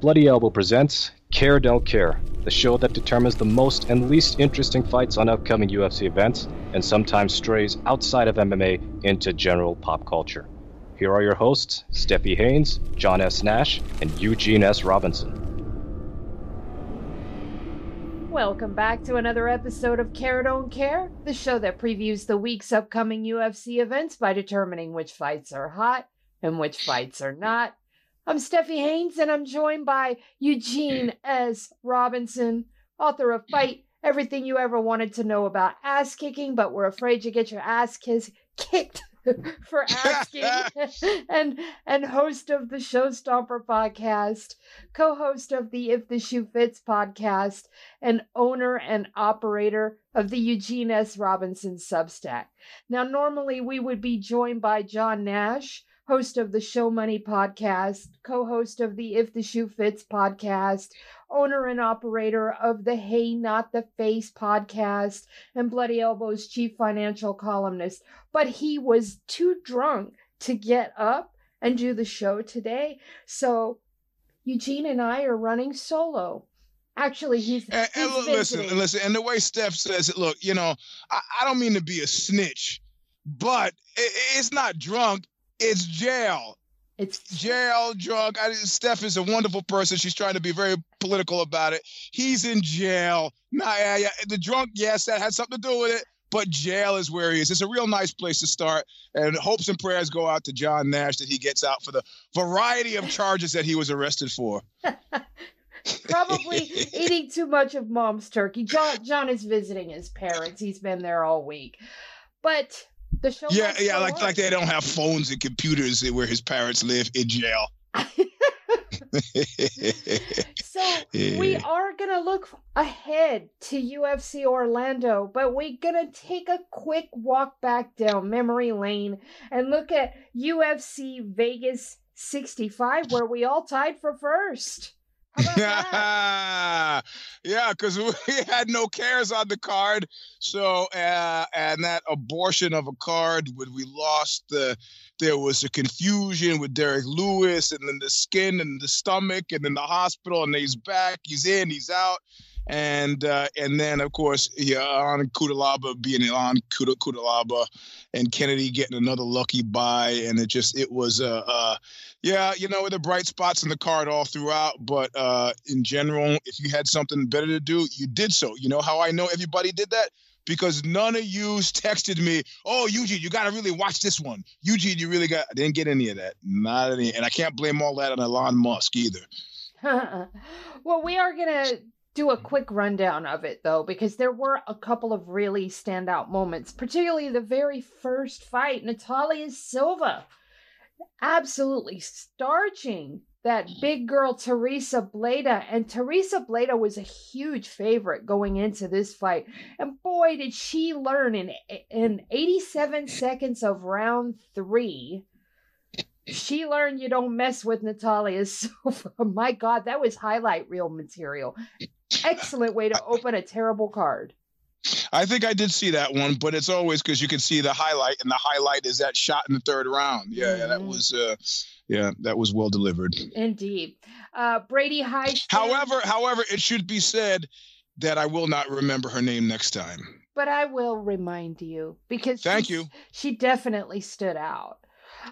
Bloody Elbow presents Care Don't Care, the show that determines the most and least interesting fights on upcoming UFC events and sometimes strays outside of MMA into general pop culture. Here are your hosts, Steffi Haynes, John S. Nash, and Eugene S. Robinson. Welcome back to another episode of Care Don't Care, the show that previews the week's upcoming UFC events by determining which fights are hot and which fights are not. I'm Steffi Haynes, and I'm joined by Eugene mm. S. Robinson, author of Fight Everything You Ever Wanted to Know About Ass Kicking, but were afraid to get your ass kiss- kicked for asking, and and host of the Showstopper podcast, co-host of the If the Shoe Fits podcast, and owner and operator of the Eugene S. Robinson Substack. Now, normally we would be joined by John Nash host of the Show Money podcast, co host of the If the Shoe Fits podcast, owner and operator of the Hey Not the Face podcast, and Bloody Elbow's chief financial columnist. But he was too drunk to get up and do the show today. So Eugene and I are running solo. Actually, he's, and, he's and look, listen, and listen, and the way Steph says it, look, you know, I, I don't mean to be a snitch, but it, it's not drunk. It's jail. It's jail, drug. I, Steph is a wonderful person. She's trying to be very political about it. He's in jail. Nah, yeah, yeah. The drunk, yes, that had something to do with it. But jail is where he is. It's a real nice place to start. And hopes and prayers go out to John Nash that he gets out for the variety of charges that he was arrested for. Probably eating too much of mom's turkey. John John is visiting his parents. He's been there all week. But the show. Yeah, yeah, like on. like they don't have phones and computers where his parents live in jail. so yeah. we are gonna look ahead to UFC Orlando, but we're gonna take a quick walk back down memory lane and look at UFC Vegas 65, where we all tied for first. yeah, because we had no cares on the card. So, uh, and that abortion of a card when we lost the, there was a confusion with Derrick Lewis, and then the skin and the stomach, and then the hospital, and he's back, he's in, he's out and uh, and then of course yeah, on Cutelaba being on Cutelaba, and Kennedy getting another lucky buy, and it just it was uh, uh yeah you know the bright spots in the card all throughout, but uh, in general, if you had something better to do, you did so. You know how I know everybody did that because none of you texted me, "Oh, Eugene, you got to really watch this one." Eugene, you really got. I didn't get any of that. Not any, and I can't blame all that on Elon Musk either. well, we are gonna do a quick rundown of it though, because there were a couple of really standout moments, particularly the very first fight, Natalia Silva absolutely starching that big girl Tereza Bleda. And Tereza Bleda was a huge favorite going into this fight. And boy, did she learn in in 87 seconds of round three. She learned you don't mess with Natalia Silva. My God, that was highlight reel material excellent way to open a terrible card. I think I did see that one, but it's always because you can see the highlight, and the highlight is that shot in the third round. Yeah, mm-hmm. yeah that was, uh, yeah, that was well delivered. Indeed, uh, Brady High. However, however, it should be said that I will not remember her name next time. But I will remind you because thank you. She definitely stood out.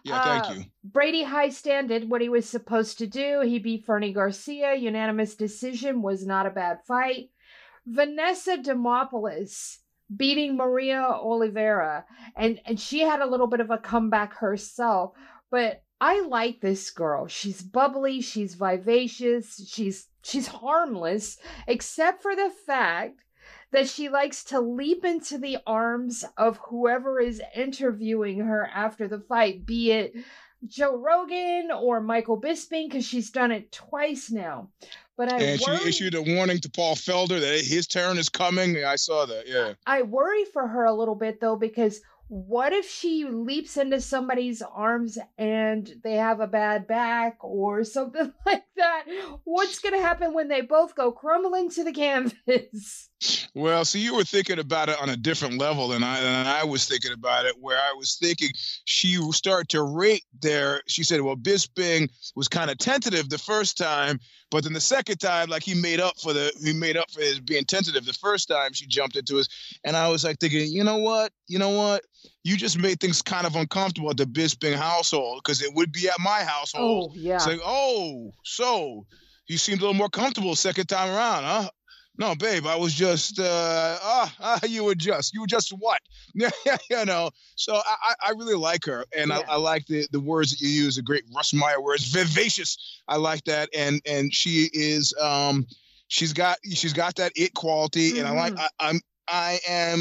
Yeah, thank uh, you. Brady Hiestand did what he was supposed to do. He beat Fernie Garcia. Unanimous decision was not a bad fight. Vanessa Demopoulos beating Maria Oliveira, and and she had a little bit of a comeback herself. But I like this girl. She's bubbly. She's vivacious. She's she's harmless, except for the fact that she likes to leap into the arms of whoever is interviewing her after the fight, be it Joe Rogan or Michael Bisping, because she's done it twice now. But I and worry, she issued a warning to Paul Felder that his turn is coming. I saw that. Yeah. I worry for her a little bit though because what if she leaps into somebody's arms and they have a bad back or something like that? What's going to happen when they both go crumbling to the canvas? Well, so you were thinking about it on a different level than I than I was thinking about it. Where I was thinking she started to rate there. She said, "Well, Bisping was kind of tentative the first time, but then the second time, like he made up for the he made up for his being tentative the first time she jumped into us." And I was like thinking, you know what, you know what, you just made things kind of uncomfortable at the Bisping household because it would be at my household. Oh yeah. It's like, oh, so you seemed a little more comfortable second time around, huh? No, babe, I was just uh ah, ah you were just you were just what? You know. So I, I really like her and Yeah. I, I like the the words that you use, the great Russ Meyer words, vivacious. I like that. And and she is um she's got she's got that it quality and I like Mhm. I, I'm I am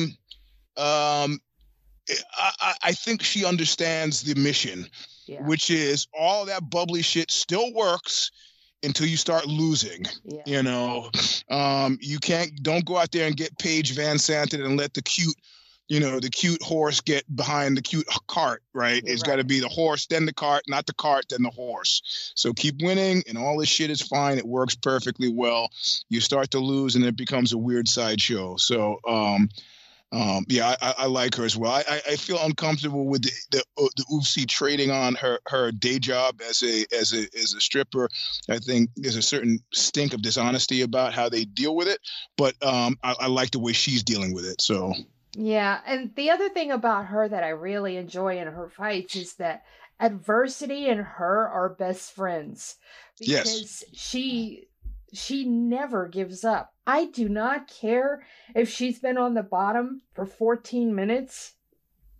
um I, I- I think she understands the mission yeah. which is all that bubbly shit still works until you start losing. yeah. You know, um, you can't don't go out there and get Paige VanZant and let the cute, you know, the cute horse get behind the cute cart. Right? It's got to be the horse, then the cart, not the cart, then the horse. So keep winning, and all this shit is fine. It works perfectly well. You start to lose, and it becomes a weird sideshow. So. um um, yeah, I, I, like her as well. I, I- feel uncomfortable with the the, uh, the UFC trading on her her day job as a as a as a stripper. I think there's a certain stink of dishonesty about how they deal with it, but um, I, I like the way she's dealing with it. So Yeah, and the other thing about her that I really enjoy in her fights is that adversity and her are best friends Yes. because she she never gives up. I do not care if she's been on the bottom for 14 minutes.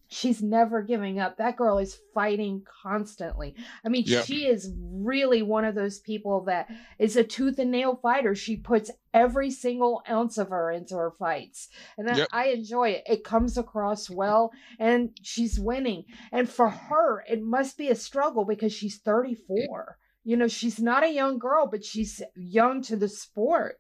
She's never giving up. That girl is fighting constantly. I mean, Yep. she is really one of those people that is a tooth and nail fighter. She puts every single ounce of her into her fights. And Yep. I enjoy it. It comes across well and she's winning. And for her, it must be a struggle because she's 34. You know, she's not a young girl, but she's young to the sport.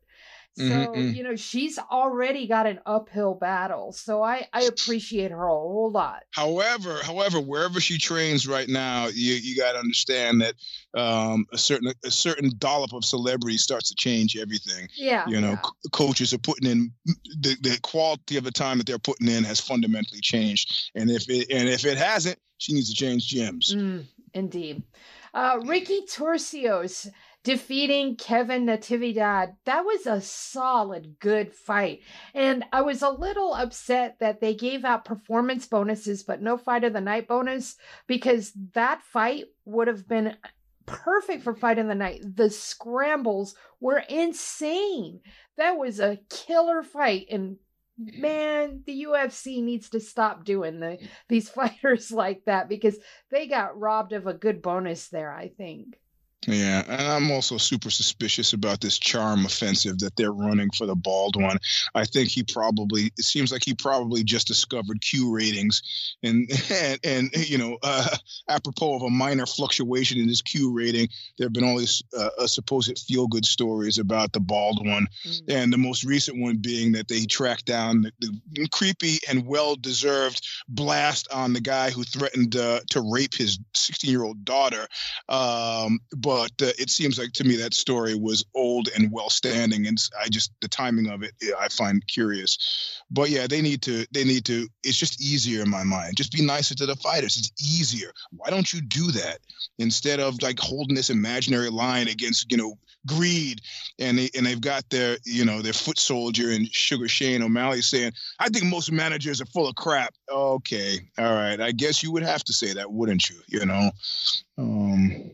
So, Mhm, mm. you know, she's already got an uphill battle. So I, I appreciate her a whole lot. However, however, wherever she trains right now, you you got to understand that um, a certain a certain dollop of celebrity starts to change everything. Yeah. You know, yeah. c- coaches are putting in the, the quality of the time that they're putting in has fundamentally changed, and if it and if it hasn't, she needs to change gyms. Mm, indeed. Uh, Ricky Turcios defeating Kevin Natividad. That was a solid, good fight. And I was a little upset that they gave out performance bonuses, but no fight of the night bonus, because that fight would have been perfect for fight of the night. The scrambles were insane. That was a killer fight. And man, the UFC needs to stop doing the these fighters like that because they got robbed of a good bonus there, I think. Yeah, and I'm also super suspicious about this charm offensive that they're running for the bald one. I think he probably it seems like he probably just discovered Q ratings, and and, and you know, uh, apropos of a minor fluctuation in his Q rating, there have been all these uh, uh, supposed feel good stories about the bald one, and the most recent one being that they tracked down the, the creepy and well deserved blast on the guy who threatened uh, to rape his 16 year old daughter. Um, but uh, it seems like to me that story was old and well standing, and I just the timing of it I find curious. But yeah, they need to they need to. It's just easier in my mind. Just be nicer to the fighters. It's easier. Why don't you do that instead of like holding this imaginary line against you know greed and they and they've got their you know their foot soldier and Sugar Shane O'Malley saying, "I think most managers are full of crap." Okay, all right, I guess you would have to say that, wouldn't you? You know, um,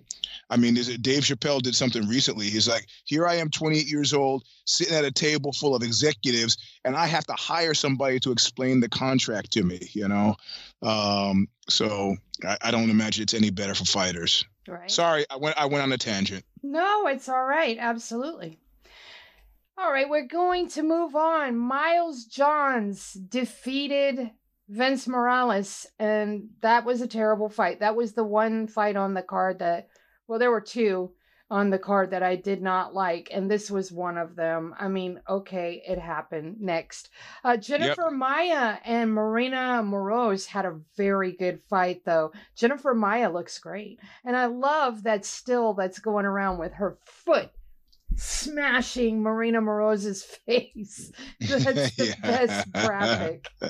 I mean, is it Dave Chappelle did something recently? He's like, "Here I am, 28 years old, sitting at a table full of executives, and I have to hire somebody to explain the contract to me." You know, um, so I, I don't imagine it's any better for fighters. Right. Sorry, I went I went on a tangent. No, it's all right. Absolutely. All right, we're going to move on. Miles Johns defeated Vince Morales, and that was a terrible fight. That was the one fight on the card that, well, there were two on the card that I did not like, and this was one of them. I mean, okay, it happened. Next, uh, Jennifer Maia and Marina Moroz had a very good fight, though. Jennifer Maia looks great, and I love that still that's going around with her foot smashing Marina Morozo's face. That's the Yeah. best graphic.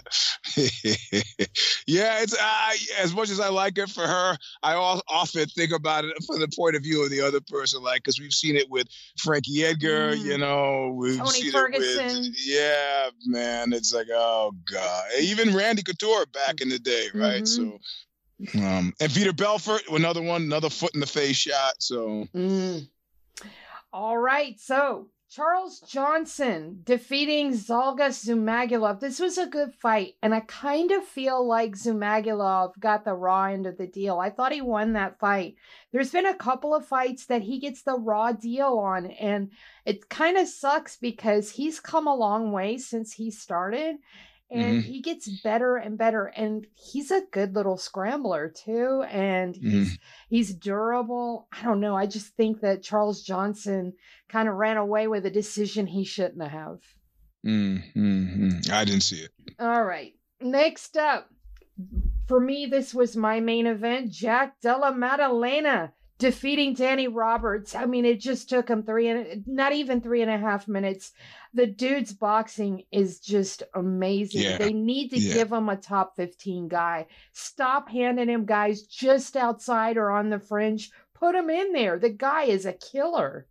yeah, it's uh, as much as I like it for her, I often think about it from the point of view of the other person, like because we've seen it with Frankie Edgar, Mm. you know, we've Tony seen Ferguson. it with yeah, man, it's like oh god, even Randy Couture back in the day, right? So, um, and Peter Belfort, another one, another foot in the face shot. So, Mm. All right, so Charles Johnson defeating Zolga Zhumagulov. This was a good fight, and I kind of feel like Zhumagulov got the raw end of the deal. I thought he won that fight. There's been a couple of fights that he gets the raw deal on, and it kind of sucks because he's come a long way since he started. And Mhm. he gets better and better, and he's a good little scrambler too. And he's he's durable. I don't know. I just think that Charles Johnson kind of ran away with a decision he shouldn't have. mm, mm, mm. I didn't see it. All right. Next up, for me, this was my main event. Jack Della Maddalena defeating Danny Roberts. I mean, it just took him three and not even three and a half minutes. The dude's boxing is just amazing. Yeah. They need to Yeah. give him a top 15 guy. Stop handing him guys just outside or on the fringe. Put him in there. The guy is a killer.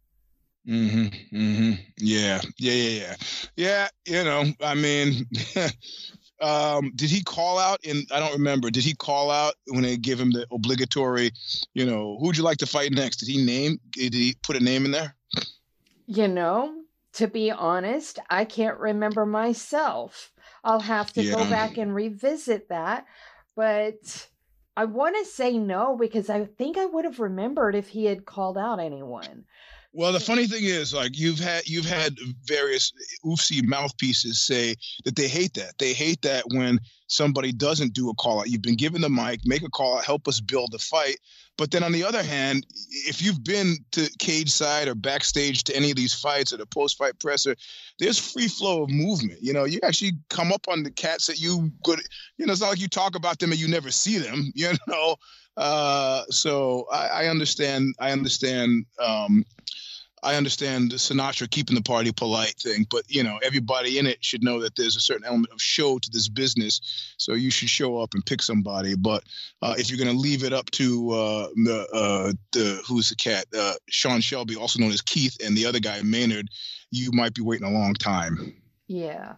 Mm-hmm. Mm-hmm. Yeah, yeah, yeah, yeah, yeah. You know, I mean, um, did he call out? In I don't remember. Did he call out when they give him the obligatory? You know, who'd you like to fight next? Did he name? Did he put a name in there? You know, to be honest, I can't remember myself. I'll have to go back and revisit that. But I want to say no because I think I would have remembered if he had called out anyone. Well, the funny thing is, like you've had you've had various oofsy mouthpieces say that they hate that. They hate that when somebody doesn't do a call out. You've been given the mic, make a call out, help us build the fight. But then on the other hand, if you've been to cage side or backstage to any of these fights or the post fight presser, there's free flow of movement. You know, you actually come up on the cats that you good. You know, it's not like you talk about them and you never see them. You know, uh, so I, I understand. I understand. Um, I understand the Sinatra keeping the party polite thing, but you know everybody in it should know that there's a certain element of show to this business. So you should show up and pick somebody. But uh, if you're going to leave it up to uh, the uh, the who's the cat, uh, Sean Shelby, also known as Keith, and the other guy Maynard, you might be waiting a long time. Yeah.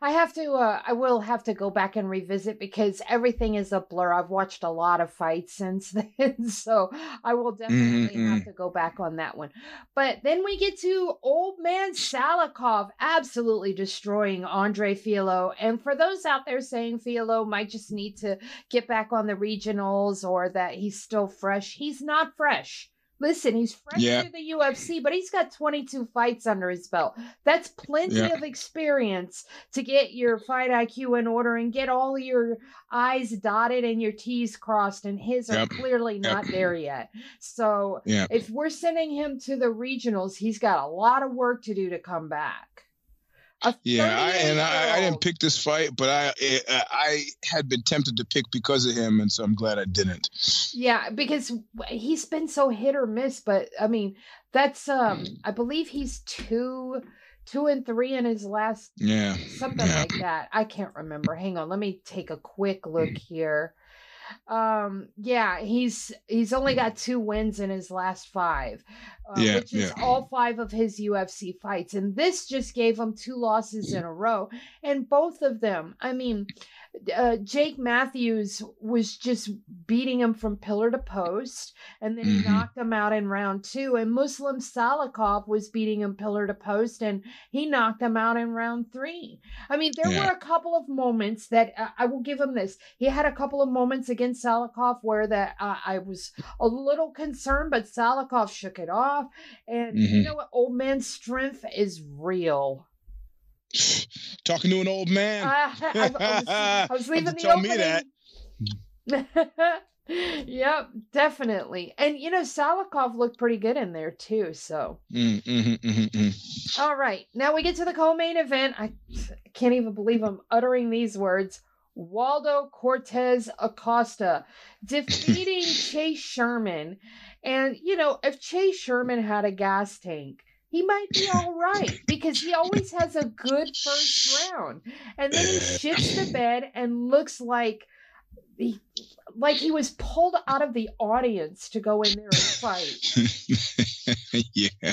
I have to uh I will have to go back and revisit because everything is a blur. I've watched a lot of fights since then, so I will definitely Mhm, have to go back on that one. But then we get to old man Salikhov absolutely destroying Andre Fialho. And for those out there saying Fialho might just need to get back on the regionals or that he's still fresh, he's not fresh. Listen, he's fresh Yeah. to the UFC, but he's got 22 fights under his belt. That's plenty Yeah. of experience to get your fight IQ in order and get all your I's dotted and your T's crossed. And his are clearly Yep. not there yet. So Yeah. if we're sending him to the regionals, he's got a lot of work to do to come back. Yeah, I, and I, I didn't pick this fight, but I I I had been tempted to pick because of him, and so I'm glad I didn't. Yeah, because he's been so hit or miss, but I mean, that's um hmm. I believe he's two two and three in his last Yeah, something Yeah. like that. I can't remember. Hang on, let me take a quick look hmm. here. Um yeah, he's he's only got two wins in his last 5. Uh, Yeah, which is yeah. all 5 of his UFC fights and this just gave him two losses in a row and both of them. I mean, uh, Jake Matthews was just beating him from pillar to post, and then he Mhm. knocked him out in round two. And Muslim Salikhov was beating him pillar to post, and he knocked him out in round three. I mean, there Yeah. were a couple of moments that uh, I will give him this. He had a couple of moments against Salikhov where that uh, I was a little concerned, but Salikhov shook it off. And you Mhm. know what? Old man's strength is real. Talking to an old man. Uh, I, I was, I was leaving the tell me opening. yep, definitely. And you know, Salikhov looked pretty good in there too. So, Mm, mhm, mhm, mhm. all right, now we get to the co-main event. I can't even believe I'm uttering these words. Waldo Cortez Acosta defeating Chase Sherman. And you know, if Chase Sherman had a gas tank, he might be all right because he always has a good first round. And then he shits the bed and looks like he, like he was pulled out of the audience to go in there and fight. yeah,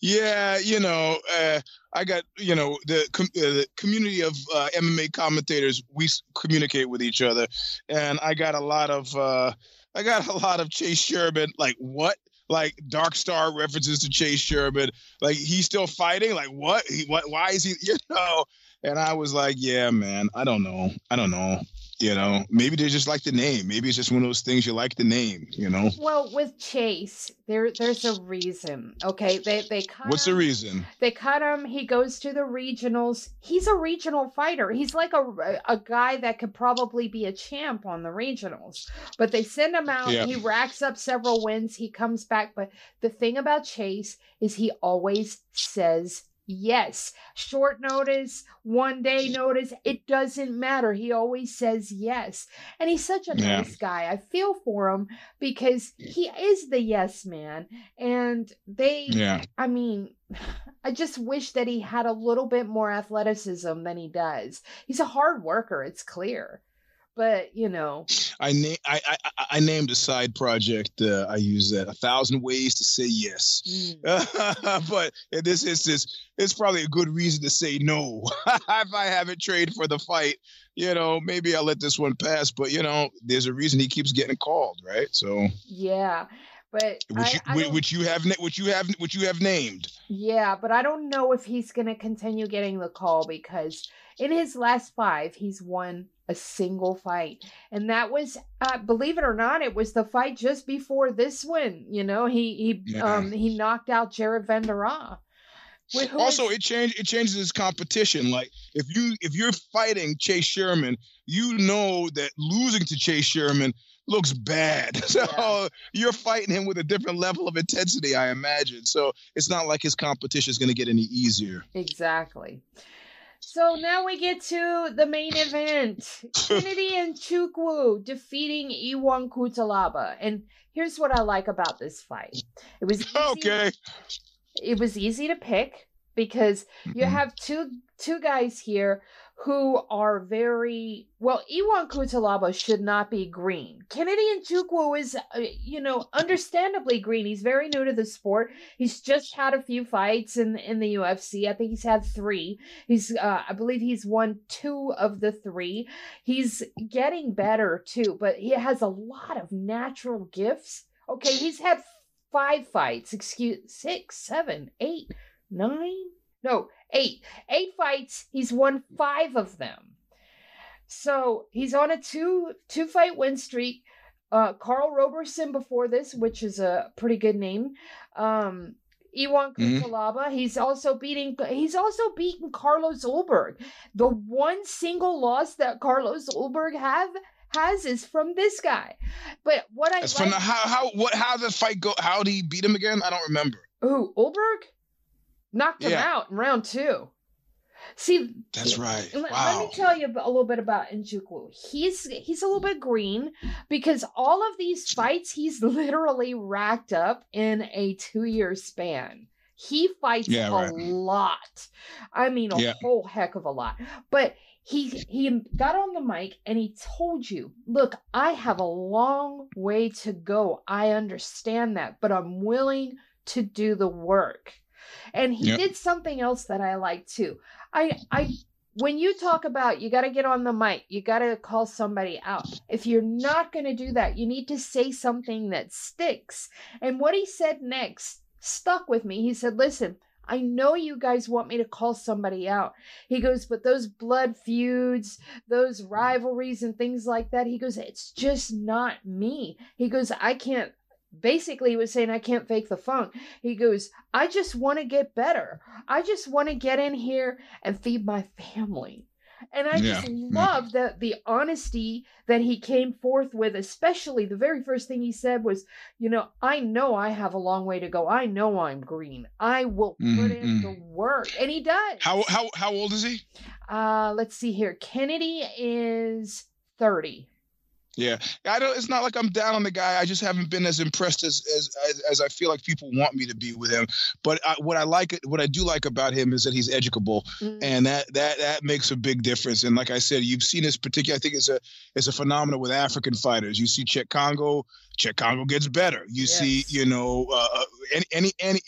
yeah. You know, uh, I got you know the, com- uh, the community of uh, MMA commentators. We communicate with each other, and I got a lot of uh, I got a lot of Chase Sherman. Like what? Like Dark Star references to Chase Sherman. Like he's still fighting. Like what? He, what? Why is he? You know. And I was like, yeah, man. I don't know. I don't know. You know, maybe they just like the name. Maybe it's just one of those things you like the name. You know. Well, with Chase, there there's a reason. Okay, they they cut. What's him, the reason? They cut him. He goes to the regionals. He's a regional fighter. He's like a a guy that could probably be a champ on the regionals. But they send him out. Yeah. He racks up several wins. He comes back. But the thing about Chase is he always says yes. Short notice, one day notice, it doesn't matter. He always says yes. And he's such a Yeah. nice guy. I feel for him because he is the yes man. And they, Yeah. I mean, I just wish that he had a little bit more athleticism than he does. He's a hard worker, it's clear. But, you know, I name I, I I- named a side project. Uh, I use that a thousand ways to say yes. mm, but in this instance, it's probably a good reason to say no. if I haven't trained for the fight, you know, maybe I'll let this one pass. But you know, there's a reason he keeps getting called, right? So, yeah. But which you, I which, which you have na- which you have which you have named. Yeah, but I don't know if he's going to continue getting the call because in his last five, he's won a single fight. And that was, uh, believe it or not, it was the fight just before this one. You know, he he Yeah. um he knocked out Jared Vanderaa. Also, is- it change it changes his competition. Like if you if you're fighting Chase Sherman, you know that losing to Chase Sherman looks bad. So Yeah. you're fighting him with a different level of intensity, I imagine. So it's not like his competition is going to get any easier. Exactly. So now we get to the main event. Kennedy Nzechukwu defeating Ion Cutelaba. And here's what I like about this fight. It was easy, Okay. it was easy to pick because you Mhm. have two two guys here who are very well. Ion Cutelaba should not be green. Kennedy Nzechukwu is, uh, you know, understandably green. He's very new to the sport. He's just had a few fights in in the UFC. I think he's had three. He's, uh, I believe, he's won two of the three. He's getting better too, but he has a lot of natural gifts. Okay, he's had five fights. Excuse six, seven, eight, nine. No, eight. Eight fights. He's won five of them. So he's on a two two fight win streak. Uh, Carl Roberson before this, which is a pretty good name. Um, Ion Mhm. He's also beating. He's also beaten Carlos Ulberg. The one single loss that Carlos Ulberg have has is from this guy. But what I like, from the, how how what how the fight go? How did he beat him again? I don't remember. Ooh, Ulberg knocked him Yeah. out in round two. See, That's right. Let, let me tell you a little bit about Njuku. He's he's a little bit green because all of these fights he's literally racked up in a two year span. He fights Yeah, a lot. I mean, a Yeah. whole heck of a lot. But he he got on the mic and he told you, "Look, I have a long way to go. I understand that, but I'm willing to do the work." And he Yep. did something else that I like too. I I when you talk about you got to get on the mic, you got to call somebody out. If you're not going to do that, you need to say something that sticks. And what he said next stuck with me. He said, "Listen, I know you guys want me to call somebody out." He goes, "But those blood feuds, those rivalries and things like that." He goes, "It's just not me." He goes, "I can't basically he was saying I can't fake the funk. He goes, I just want to get better. I just want to get in here and feed my family. And I just Yeah, yeah. love that the honesty that he came forth with, especially the very first thing he said was, you know, I know I have a long way to go. I know I'm green. I will put Mhm, in mhm. the work. And he does. How how how old is he? uh let's see here. Kennedy is 30. Yeah, I don't. It's not like I'm down on the guy. I just haven't been as impressed as as as, as I feel like people want me to be with him. But I, what I like, what I do like about him is that he's educable, mm-hmm. and that that that makes a big difference. And like I said, you've seen this particular. I think it's a it's a phenomenon with African fighters. You see Cheick Kongo. Cheick Kongo gets better. You yes. see, you know, uh, uh any any any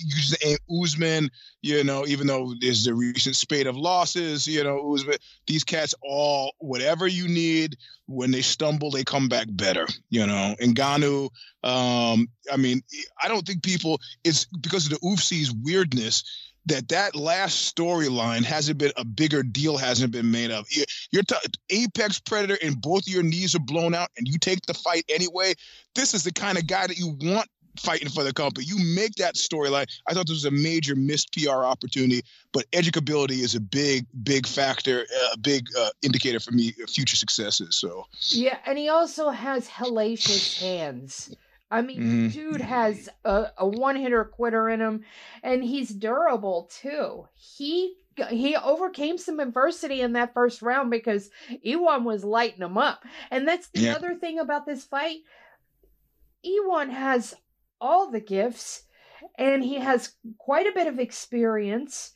Usman. You know, even though there's a recent spate of losses, you know, Usman. These cats all whatever you need when they stumble, they come back better. You know, Ngannou. Um, I mean, I don't think people. It's because of the UFC's weirdness that that last storyline hasn't been a bigger deal hasn't been made of you're t- apex predator and both of your knees are blown out and you take the fight anyway this is the kind of guy that you want fighting for the company. You make that storyline. I thought this was a major missed PR opportunity, but educability is a big, big factor, a big uh, indicator for me future successes. So yeah, and he also has hellacious hands. I mean, mm-hmm. dude has a, a one hitter quitter in him, and he's durable too. He he overcame some adversity in that first round because Ion was lighting him up. And that's the yeah. other thing about this fight. Ion has all the gifts and he has quite a bit of experience,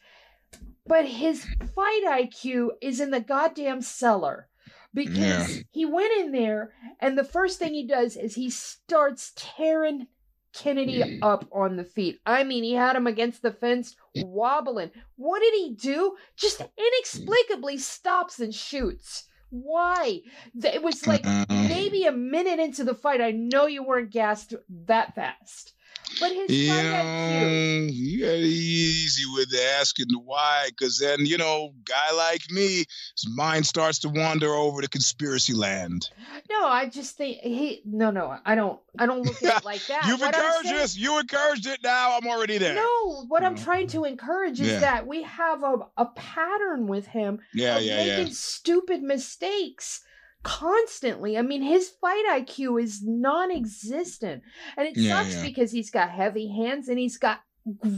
but his fight IQ is in the goddamn cellar because yeah. he went in there and the first thing he does is he starts tearing Kennedy up on the feet. I mean, he had him against the fence wobbling. What did he do? Just mm. inexplicably stops and shoots. Why? It was like maybe a minute into the fight. I know you weren't gassed that fast. But his yeah, you got easy with asking why, because then you know, guy like me, his mind starts to wander over to conspiracy land. No, I just think he. No, no, I don't. I don't look at it like that. You've what encouraged saying, this. You encouraged it. Now I'm already there. No, what I'm mm. trying to encourage is yeah. that we have a, a pattern with him. Yeah, of yeah, making yeah. Stupid mistakes constantly. I mean, his fight IQ is non existent. And it yeah, sucks yeah. because he's got heavy hands and he's got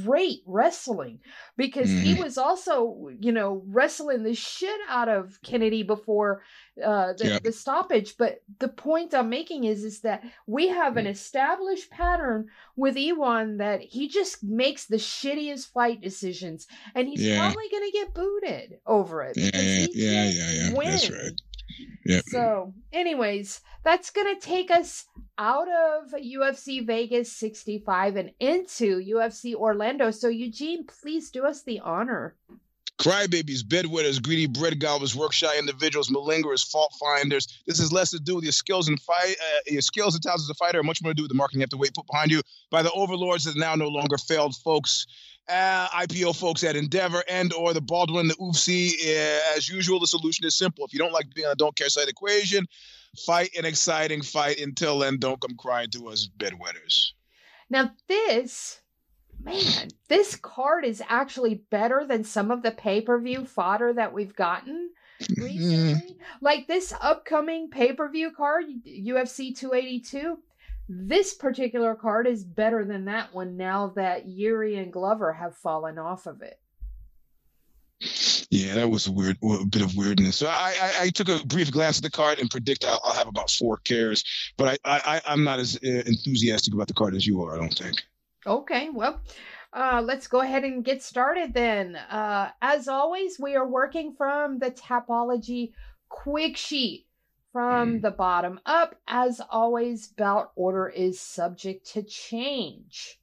great wrestling because mm. he mm-hmm. was also, you know, wrestling the shit out of Kennedy before uh, the, yep. the stoppage. But the point I'm making is, is that we have an mm. established pattern with Ion that he just makes the shittiest fight decisions, and he's yeah. probably going to get booted over it. Yeah, yeah, yeah, yeah, yeah. That's right. Yeah. So, anyways, that's going to take us out of UFC Vegas 65 and into UFC Orlando. So, Eugene, please do us the honor. Crybabies, bedwetters, greedy bread gobblers, work shy individuals, malingerers, fault finders. This has less to do with your skills and fight, uh, your skills and talents as a fighter, and much more to do with the marketing you have to wait put behind you by the overlords that now no longer failed folks uh, IPO folks at Endeavor and or the Baldwin, the UFC. Uh, as usual, the solution is simple. If you don't like being on a don't care side equation, fight an exciting fight. Until then, don't come crying to us bedwetters. Now this, man, this card is actually better than some of the pay-per-view fodder that we've gotten recently. like this upcoming pay-per-view card, UFC 282 this particular card is better than that one now that Yuri and Glover have fallen off of it. Yeah, that was a weird, a bit of weirdness. So I, I, I took a brief glance at the card and predict I'll, I'll have about four cares, but I, I, I'm not as uh, enthusiastic about the card as you are. I don't think. Okay, well, uh, let's go ahead and get started then. Uh, as always, we are working from the Tapology quick sheet from mm. the bottom up. As always, bout order is subject to change.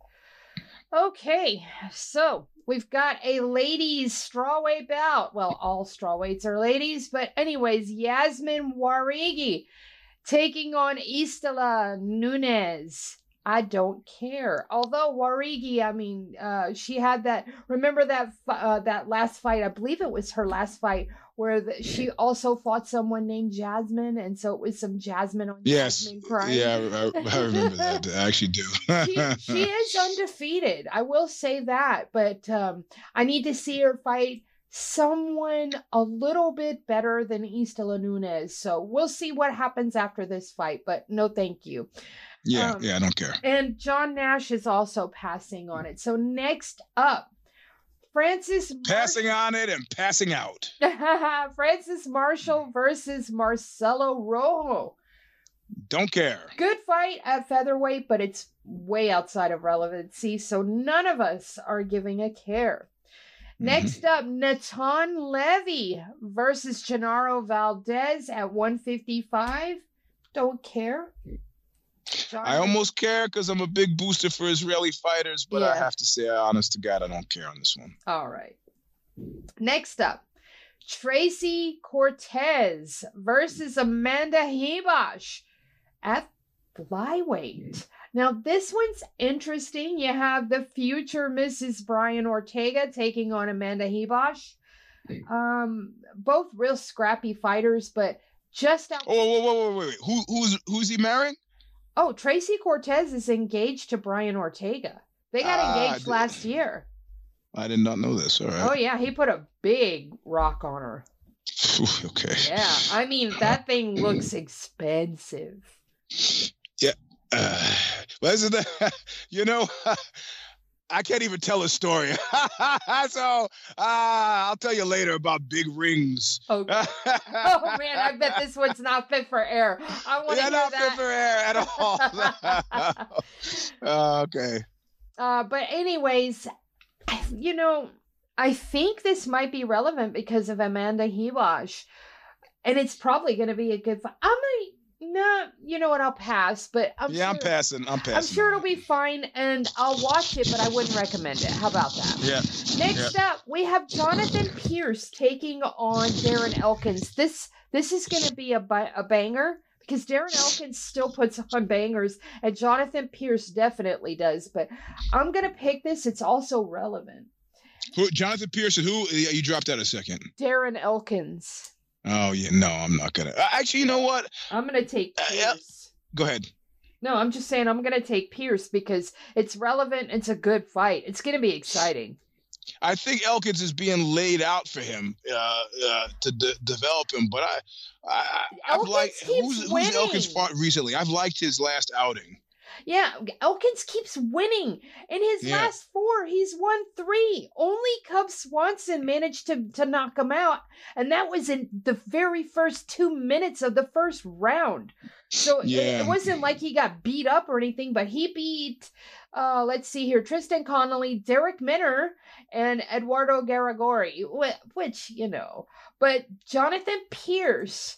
Okay, so we've got a ladies strawweight bout. Well, all strawweights are ladies, but anyways, Yazmin Jauregui taking on Istela Nunes. I don't care. Although Jauregui, I mean, uh, she had that. Remember that uh, that last fight? I believe it was her last fight where the, she also fought someone named Jasmine, and so it was some Jasmine on yes. Jasmine crime. Yeah, I, I remember that. I actually do. she, she, is undefeated. I will say that, but um, I need to see her fight someone a little bit better than Istela Nunes. So we'll see what happens after this fight. But no, thank you. Yeah, um, yeah, I don't care. And John Nash is also passing on it. So next up, Francis passing Mar- on it and passing out. Francis Marshall versus Marcelo Rojo. Don't care. Good fight at featherweight, but it's way outside of relevancy, so none of us are giving a care. Mm-hmm. Next up, Natan Levy versus Gennaro Valdez at 155. Don't care. I almost care because I'm a big booster for Israeli fighters, but I have to say, honest to God, I don't care on this one. All right. Next up, Tracy Cortez versus Amanda Ribas at flyweight. Now, this one's interesting. You have the future Mrs. Brian Ortega taking on Amanda Ribas. Um, both real scrappy fighters, but just out. Oh, whoa, whoa, whoa, wait, wait. Who, who's who's he marrying? Oh, Tracy Cortez is engaged to Brian Ortega. They got Ah, engaged last year. I did not know this. All Oh yeah, he put a big rock on her. Okay. Yeah, I mean that thing looks expensive. Uh, but isn't that, you know, I can't even tell a story. so uh, I'll tell you later about big rings. Oh, oh man, I bet this one's not fit for air. I want to yeah, hear not fit for air at all. Uh, okay. Uh, but anyways, I- you know, I think this might be relevant because of Amanda Ribas, and it's probably going to be a good fight. I not, you know what? I'll pass, but I'm yeah, I'm passing. I'm passing. I'm sure it'll be fine, and I'll watch it, but I wouldn't recommend it. How about that? Yeah. Next up, we have Jonathan Pearce taking on Darren Elkins. This this is going to be a a banger because Darren Elkins still puts on bangers, and Jonathan Pearce definitely does. But I'm going to pick this. It's also relevant. Who, Jonathan Pearson, who you dropped out a second. Darren Elkins. Oh yeah, no, I'm not gonna. Uh, actually, you know what? I'm going to take Uh. Pearce. Go ahead. No, I'm just saying I'm going to take Pearce because it's relevant. It's a good fight. It's going to be exciting. I think Elkins is being laid out for him uh, uh, to de- develop him, but I, I I've Elkins liked who's, who's Elkins fought recently. I've liked his last outing. Yeah, Elkins keeps winning. In his Yeah. last four, he's won three. Only Cub Swanson managed to, to knock him out, and that was in the very first two minutes of the first round. So it- it, wasn't like he got beat up or anything, but he beat, uh, let's see here, Tristan Connolly, Darrick Minner, and Eduardo Garagorri, which, you know. But Jonathan Pearce.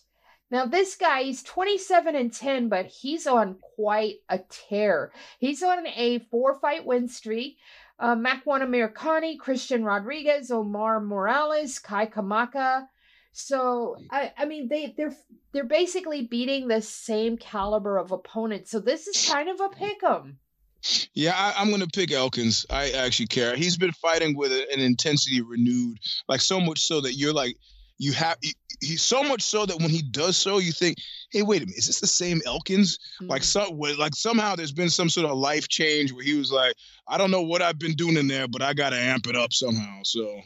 Now this guy, he's 27 and 10, but he's on quite a tear. He's on a four-fight win streak. Uh, Makwan Amirkhani, Christian Rodriguez, Omar Morales, Kai Kamaka. So I, I mean they they're they're basically beating the same caliber of opponents. So this is kind of a pick 'em. Yeah, I, I'm going to pick Elkins. I actually care. He's been fighting with an intensity renewed, like so much so that you're like, you have. he- He's so much so that when he does so, you think, "Hey, wait a minute, is this the same Elkins?" Like Mm. some, like somehow there's been some sort of life change where he was like, "I don't know what I've been doing in there, but I got to amp it up somehow." So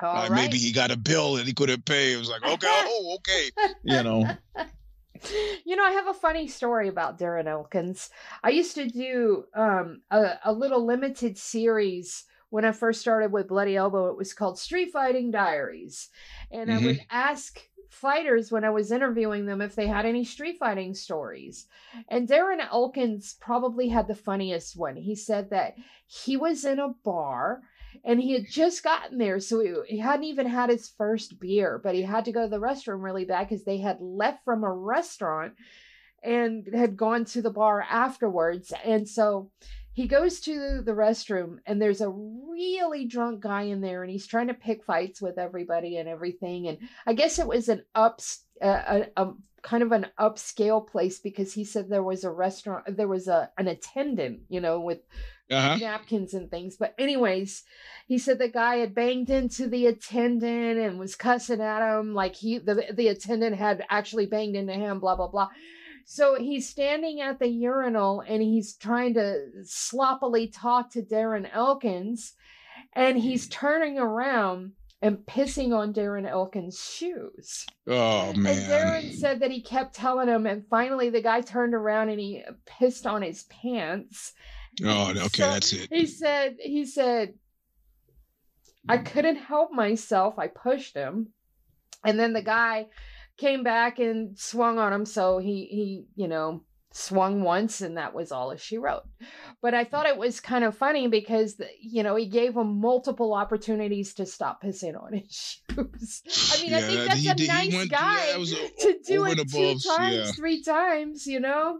All uh, right. maybe he got a bill that he couldn't pay. It was like, "Okay, oh, okay," you know. you know, I have a funny story about Darren Elkins. I used to do um, a, a little limited series when I first started with Bloody Elbow. It was called Street Fighting Diaries. And I would mm-hmm. ask fighters when I was interviewing them if they had any street fighting stories. And Darren Elkins probably had the funniest one. He said that he was in a bar and he had just gotten there so he, he hadn't even had his first beer but he had to go to the restroom really bad because they had left from a restaurant and had gone to the bar afterwards and so he goes to the restroom and there's a really drunk guy in there and he's trying to pick fights with everybody and everything and i guess it was an ups uh, a, a kind of an upscale place because he said there was a restaurant there was a an attendant you know with Uh huh. napkins and things. But anyways, he said the guy had banged into the attendant and was cussing at him like he the the attendant had actually banged into him, blah blah blah. So he's standing at the urinal and he's trying to sloppily talk to Darren Elkins, and he's hmm. turning around and pissing on Darren Elkins' shoes. Oh man. And Darren said that he kept telling him, and finally the guy turned around and he pissed on his pants. Oh, okay, So- that's it. He said, he said, I couldn't help myself. I pushed him. And then the guy came back and swung on him. So he he you know swung once and that was all as she wrote. But I thought it was kind of funny because you know he gave him multiple opportunities to stop pissing on his shoes. I mean, I think that's a nice went- guy yeah, a- to do it two times, yeah. three times. You know.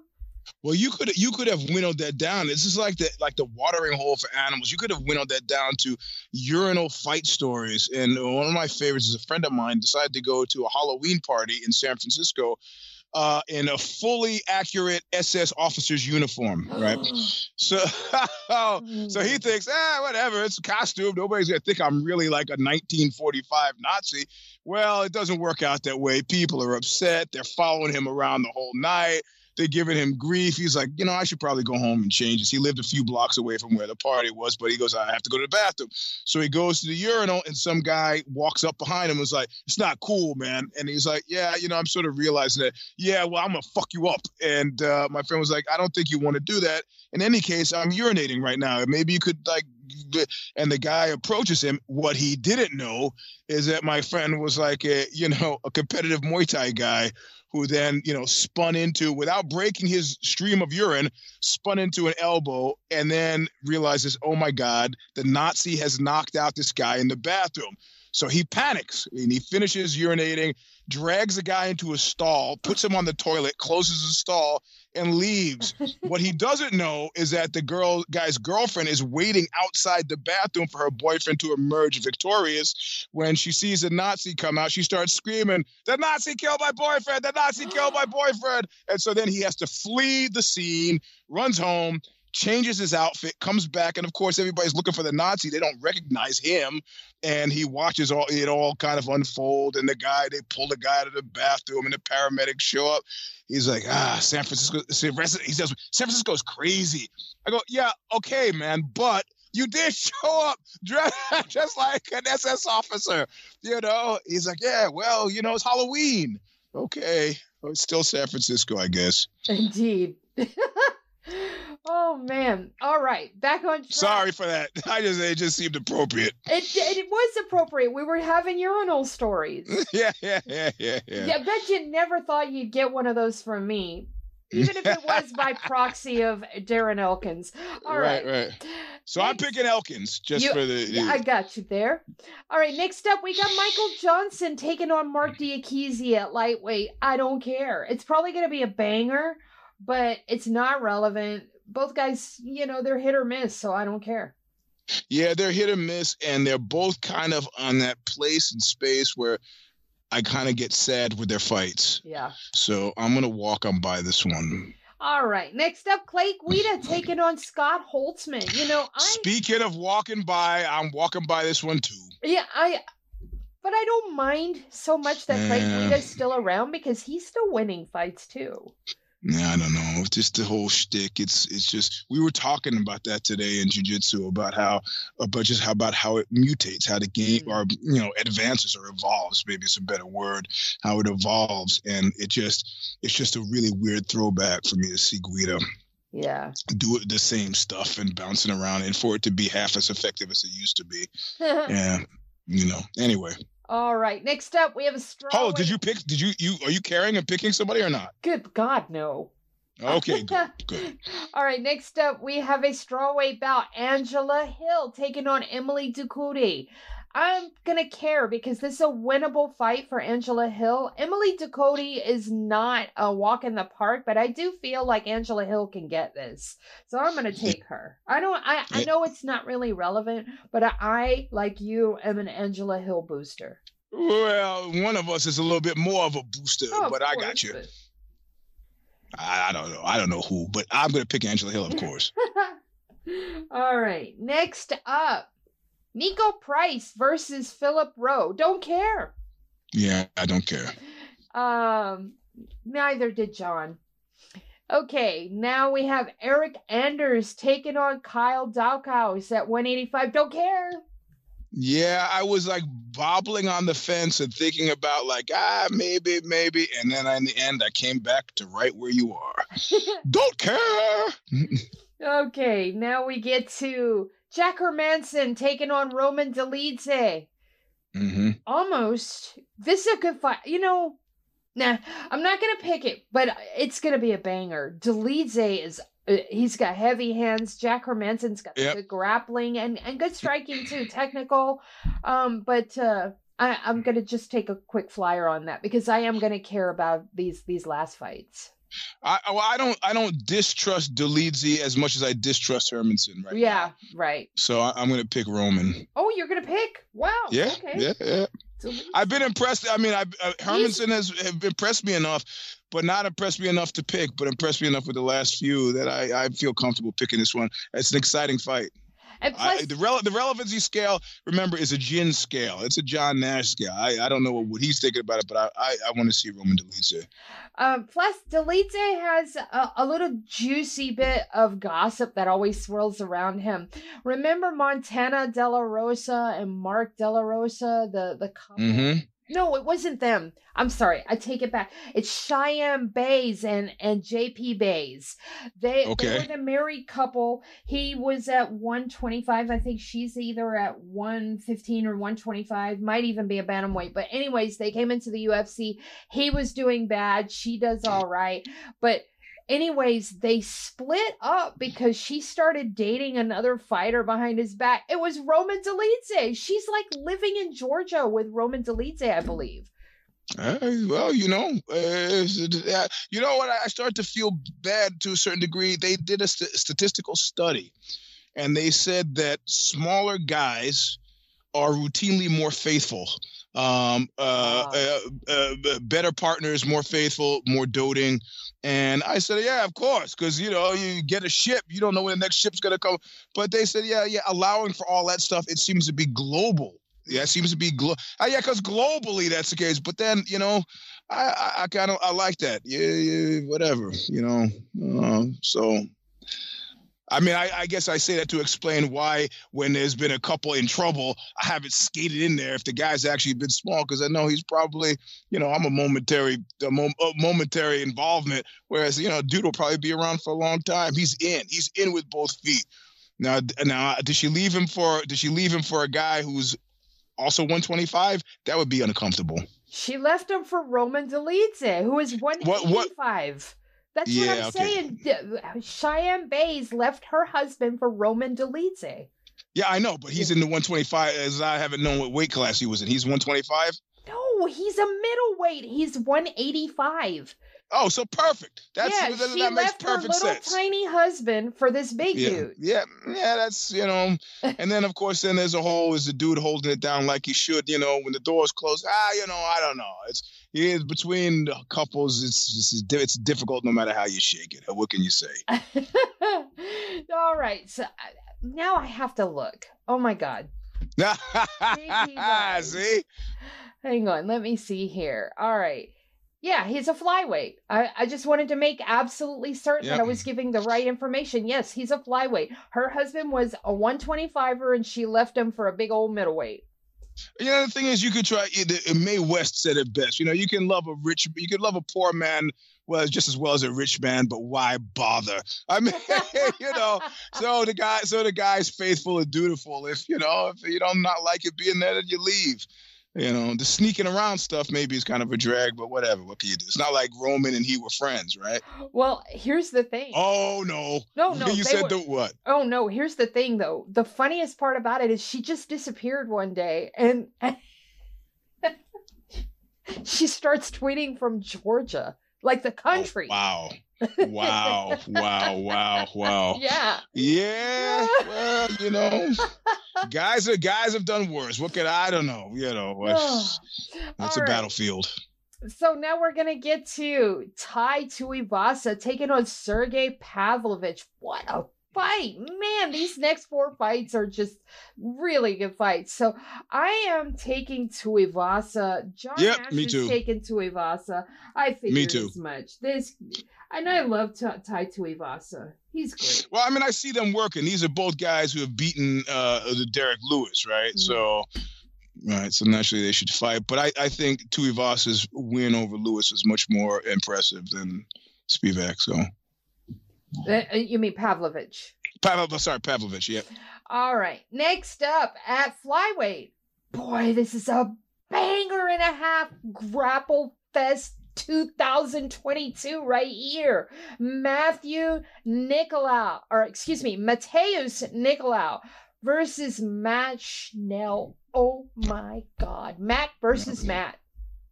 Well, you could you could have winnowed that down. This is like the like the watering hole for animals. You could have winnowed that down to urinal fight stories. And one of my favorites is a friend of mine decided to go to a Halloween party in San Francisco uh, in a fully accurate SS officer's uniform, right? So, so he thinks, ah, whatever, it's a costume. Nobody's gonna think I'm really like a 1945 Nazi. Well, it doesn't work out that way. People are upset. They're following him around the whole night. They're giving him grief. He's like, you know, I should probably go home and change this. He lived a few blocks away from where the party was, but he goes, I have to go to the bathroom. So he goes to the urinal, and some guy walks up behind him and is like, it's not cool, man. And he's like, yeah, you know, I'm sort of realizing that, yeah, well, I'm going to fuck you up. And uh, my friend was like, I don't think you want to do that. In any case, I'm urinating right now. Maybe you could, like, and the guy approaches him. What he didn't know is that my friend was like a, you know, a competitive Muay Thai guy who then, you know, spun into, without breaking his stream of urine, spun into an elbow and then realizes, oh my God, the Nazi has knocked out this guy in the bathroom. So he panics and he finishes urinating, drags the guy into a stall, puts him on the toilet, closes the stall, and leaves. what he doesn't know is that the girl guy's girlfriend is waiting outside the bathroom for her boyfriend to emerge victorious. When she sees the Nazi come out, she starts screaming, "The Nazi killed my boyfriend! The Nazi killed my boyfriend!" And so then he has to flee the scene, runs home. Changes his outfit, comes back, and of course everybody's looking for the Nazi. They don't recognize him, and he watches all it all kind of unfold. And the guy, they pull the guy out of the bathroom, and the paramedics show up. He's like, ah, San Francisco. San Francisco he says, San Francisco's crazy. I go, yeah, okay, man, but you did show up dressed just like an SS officer. You know, he's like, yeah, well, you know, it's Halloween. Okay, well, it's still San Francisco, I guess. Indeed. oh man. All right. Back on track. Sorry for that. I just it just seemed appropriate. It, it was appropriate. We were having urinal stories. yeah, yeah, yeah, yeah, yeah. Yeah, I bet you never thought you'd get one of those from me. Even if it was by proxy of Darren Elkins. All right. right, right. So I'm picking Elkins just You- for the. Yeah, I got you there. All right, next up, we got Michael Johnson taking on Marc Diakiese at lightweight. I don't care. It's probably going to be a banger, but it's not relevant. Both guys, you know, they're hit or miss, so I don't care. Yeah, they're hit or miss, and they're both kind of on that place and space where I kind of get sad with their fights. Yeah. So I'm gonna walk on by this one. All right, next up, Clay Guida taking on Scott Holtzman. You know, I Speaking of walking by, I'm walking by this one too. yeah, I but I don't mind so much that Clay. Guida's still around because he's still winning fights too. Yeah, I don't know. It's Just the whole shtick. It's it's just we were talking about that today in jujitsu about how about just how about how it mutates, how the game Mm. or you know advances or evolves. Maybe it's a better word. How it evolves, and it just it's just a really weird throwback for me to see Guida Yeah. do it the same stuff and bouncing around, and for it to be half as effective as it used to be. Yeah, you know. Anyway, All right, next up, we have a straw. oh, did you pick? Did you you are you carrying and picking somebody or not? Good God, no. Okay, good, good. All right, next up, we have a strawweight bout. Angela Hill taking on Emily Ducote. I'm gonna care because this is a winnable fight for Angela Hill. Emily Ducote is not a walk in the park, but I do feel like Angela Hill can get this, so I'm gonna take her. I don't. I I know it's not really relevant, but I, I like you am an Angela Hill booster. Well, one of us is a little bit more of a booster, Oh, but I got you. I, I don't know. I don't know who, but I'm going to pick Angela Hill, of course. All right. Next up, Niko Price versus Philip Rowe. Don't care. yeah, I don't care. Um, neither did John. Okay, now we have Eryk Anders taking on Kyle Daukaus at 185. Don't care. Yeah, I was like bobbling on the fence and thinking about like ah maybe maybe, and then in the end I came back to right where you are. don't care. okay, now we get to Jack Hermansson taking on Roman Dolidze. hmm Almost. This is a good fight. You know, Nah, I'm not gonna pick it, but it's gonna be a banger. Dolidze is he's got heavy hands. Jack Hermansson's got Yep. good grappling and and good striking too, technical. Um, but uh, I, I'm gonna just take a quick flyer on that because I am gonna care about these these last fights. I well, I don't I don't distrust Dolidze as much as I distrust Hermansson right yeah, now. right. So I, I'm gonna pick Roman. Oh, you're gonna pick? Wow. Yeah, Okay. yeah, yeah. I've been impressed. I mean, I, uh, Hermansson has have impressed me enough, but not impressed me enough to pick. But impressed me enough with the last few that I, I feel comfortable picking this one. It's an exciting fight. and I, the, rele- the relevancy scale, remember, is a Jin scale. It's a John Nash scale. I, I don't know what, what he's thinking about it, but I, I, I want to see Roman Dolidze. Um, plus, Dolidze has a, a little juicy bit of gossip that always swirls around him. Remember Montana De La Rosa and Mark De La Rosa, the the couple? Mm-hmm. No, it wasn't them. I'm sorry. I take it back. It's Cheyanne Buys and and JP Buys. They, okay. they were the married couple. He was at 125. I think she's either at 115 or 125. Might even be a bantamweight. But anyways, they came into the UFC. He was doing bad. She does mm. all right. But anyways, they split up because she started dating another fighter behind his back. It was Roman Dolidze. She's like living in Georgia with Roman Dolidze, I believe. Uh, well, you know, uh, you know what? I start to feel bad to a certain degree. They did a st- statistical study, and they said that smaller guys are routinely more faithful. Um, uh, uh, uh, better partners, more faithful, more doting. And I said, yeah, of course, because you know you get a ship, you don't know when the next ship's gonna come. But they said, yeah, yeah, allowing for all that stuff, it seems to be global. Yeah, it seems to be glo- uh, yeah, because globally that's the case. But then you know, I I, I kind of I like that. Yeah, yeah, whatever. You know, uh, so. I mean, I, I guess I say that to explain why, when there's been a couple in trouble, I haven't skated in there if the guy's actually been small, because I know he's probably, you know, I'm a momentary, a mom, a momentary involvement, whereas you know, dude will probably be around for a long time. He's in, he's in with both feet. Now, now, did she leave him for? Did she leave him for a guy who's also 125? That would be uncomfortable. She left him for Roman Dolidze, who is 185. That's what That's yeah, what I'm okay. saying. D- uh, Cheyanne Buys left her husband for Roman Dolidze. Yeah, I know, but he's in the 125. As I haven't known what weight class he was in. He's 125. No, he's a middleweight. He's 185. Oh, so perfect. That's yeah, that, she that makes left her perfect little sense. tiny husband for this big yeah, dude. yeah, yeah. That's you know, and then of course, then there's a whole is the dude holding it down like he should. You know, when the doors close. Ah, you know, I don't know. It's yeah, between couples. It's just it's, it's difficult no matter how you shake it. What can you say? All right, so uh, now I have to look. Oh my god. See, Hang on, let me see here. All right. Yeah, he's a flyweight. I, I just wanted to make absolutely certain that I was giving the right information. Yes, he's a flyweight. Her husband was a 125er and she left him for a big old middleweight. you know the thing is, you could try. Mae West said it best. You know, you can love a rich, you can love a poor man. Well, just as well as a rich man, but why bother? I mean, you know, so the guy so the guy's faithful and dutiful if you know if you don't not like it being there then you leave you know the sneaking around stuff maybe is kind of a drag but whatever what can you do it's not like roman and he were friends right Well, here's the thing. oh no No, no, you said were- the what Oh no, here's the thing though. The funniest part about it is she just disappeared one day and she starts tweeting from Georgia, like the oh, country. Oh, wow wow wow wow wow Yeah. yeah well you know guys are guys have done worse what could i don't know you know it's a right. battlefield So now we're gonna get to Tai Tuivasa taking on Sergey Pavlovich. What a fight, man! These next four fights are just really good fights. So I am taking Tuivasa. John Yep, Nash me is too. taking Tuivasa. I figured too. as much. This, and I love Ta- Tai Tuivasa. He's great. Well, I mean, I see them working. These are both guys who have beaten uh, the Derrick Lewis, right? Mhm. So, right. So naturally, they should fight. But I, I think Tuivasa's win over Lewis was much more impressive than Spivak. So, Uh, uh, you mean Pavlovich? Pavel, sorry, Pavlovich. Yep. All right. Next up at flyweight. Boy, this is a banger and a half grapple fest 2022 right here. Matthew Nicolau, or excuse me, Matheus Nicolau versus Matt Schnell. Oh my God. Matt versus Matt.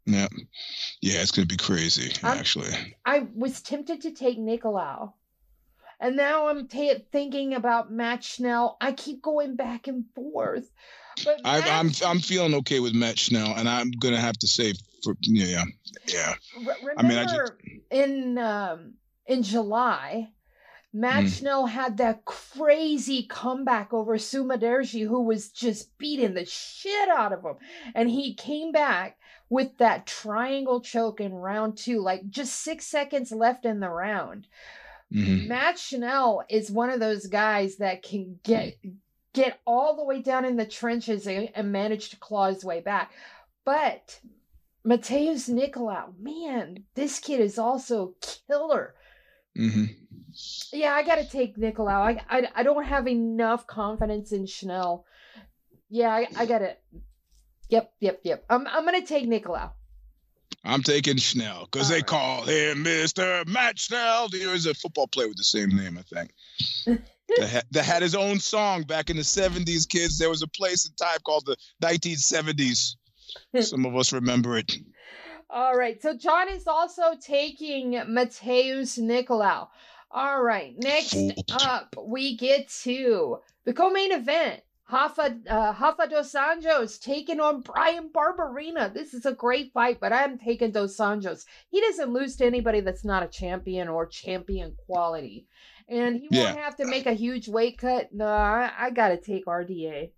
Yeah. Yeah, it's going to be crazy, I'm- actually. I was tempted to take Nicolau. And now I'm ta thinking about Matt Schnell. I keep going back and forth. But I, Matt I'm I'm feeling okay with Matt Schnell, and I'm to have to say, for yeah, yeah. Re- I mean, I remember in um, in July, Matt Mm. Schnell had that crazy comeback over Sumudaerji, who was just beating the shit out of him, and he came back with that triangle choke in round two, like just six seconds left in the round. hmm Matt Schnell is one of those guys that can get get all the way down in the trenches and, and manage to claw his way back. But Matheus Nicolau, man, this kid is also killer. hmm Yeah, I got to take Nicolau. I, I I don't have enough confidence in Schnell. Yeah, I, I got it. Yep, yep, yep. I'm I'm gonna take Nicolau. I'm taking Schnell because they Alright. call him Mr. Matt Schnell. There is a football player with the same name, I think. that, had, that had his own song back in the 70s, kids. There was a place in time called the 1970s. Some of us remember it. All right. So John is also taking Matheus Nicolau. All right. Next up, we get to the co-main event. Rafa, uh, Rafa dos Anjos taking on Bryan Barberena. This is a great fight, but I'm taking dos Anjos. He doesn't lose to anybody that's not a champion or champion quality. And he won't have to make a huge weight cut. No, I, I got to take RDA.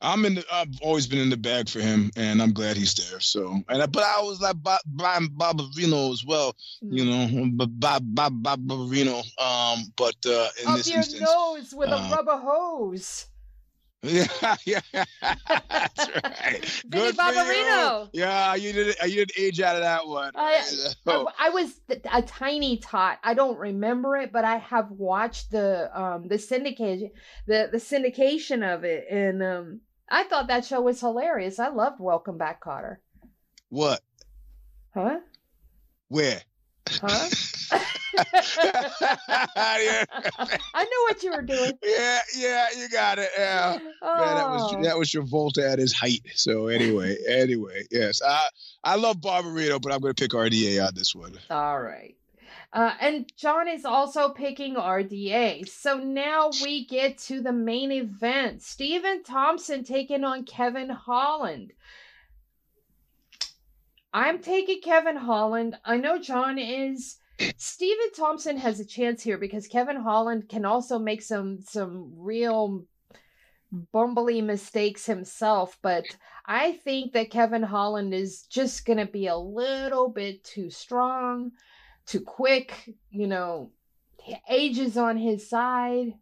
I'm in. The, I've always been in the bag for him, and I'm glad he's there. So, and I- but I was like Bob, Bob Barberino as well. You know, Bob Bob Bob Barberino. Um, but uh, in Up this your instance, nose with uh, a rubber hose. yeah, yeah, that's right. Good for you. Barbarino. Yeah, you did. You did age out of that one. I- Oh, I, I was a tiny tot. I don't remember it, but I have watched the um the syndication the the syndication of it, and um I thought that show was hilarious. I loved Welcome Back, Kotter. what? Huh? Where? Huh? I knew what you were doing. yeah, yeah, you got it. Yeah. Oh. Man, that was oh. that was Travolta at his height. So anyway, anyway, yes, I I love Barbarino, but I'm gonna pick RDA on this one. All right. Uh, and John is also picking RDA. So now we get to the main event. Stephen Thompson taking on Kevin Holland. I'm taking Kevin Holland. I know John is. Stephen Thompson has a chance here because Kevin Holland can also make some some real bumbly mistakes himself, but I think that Kevin Holland is just going to be a little bit too strong, too quick, you know, age is on his side.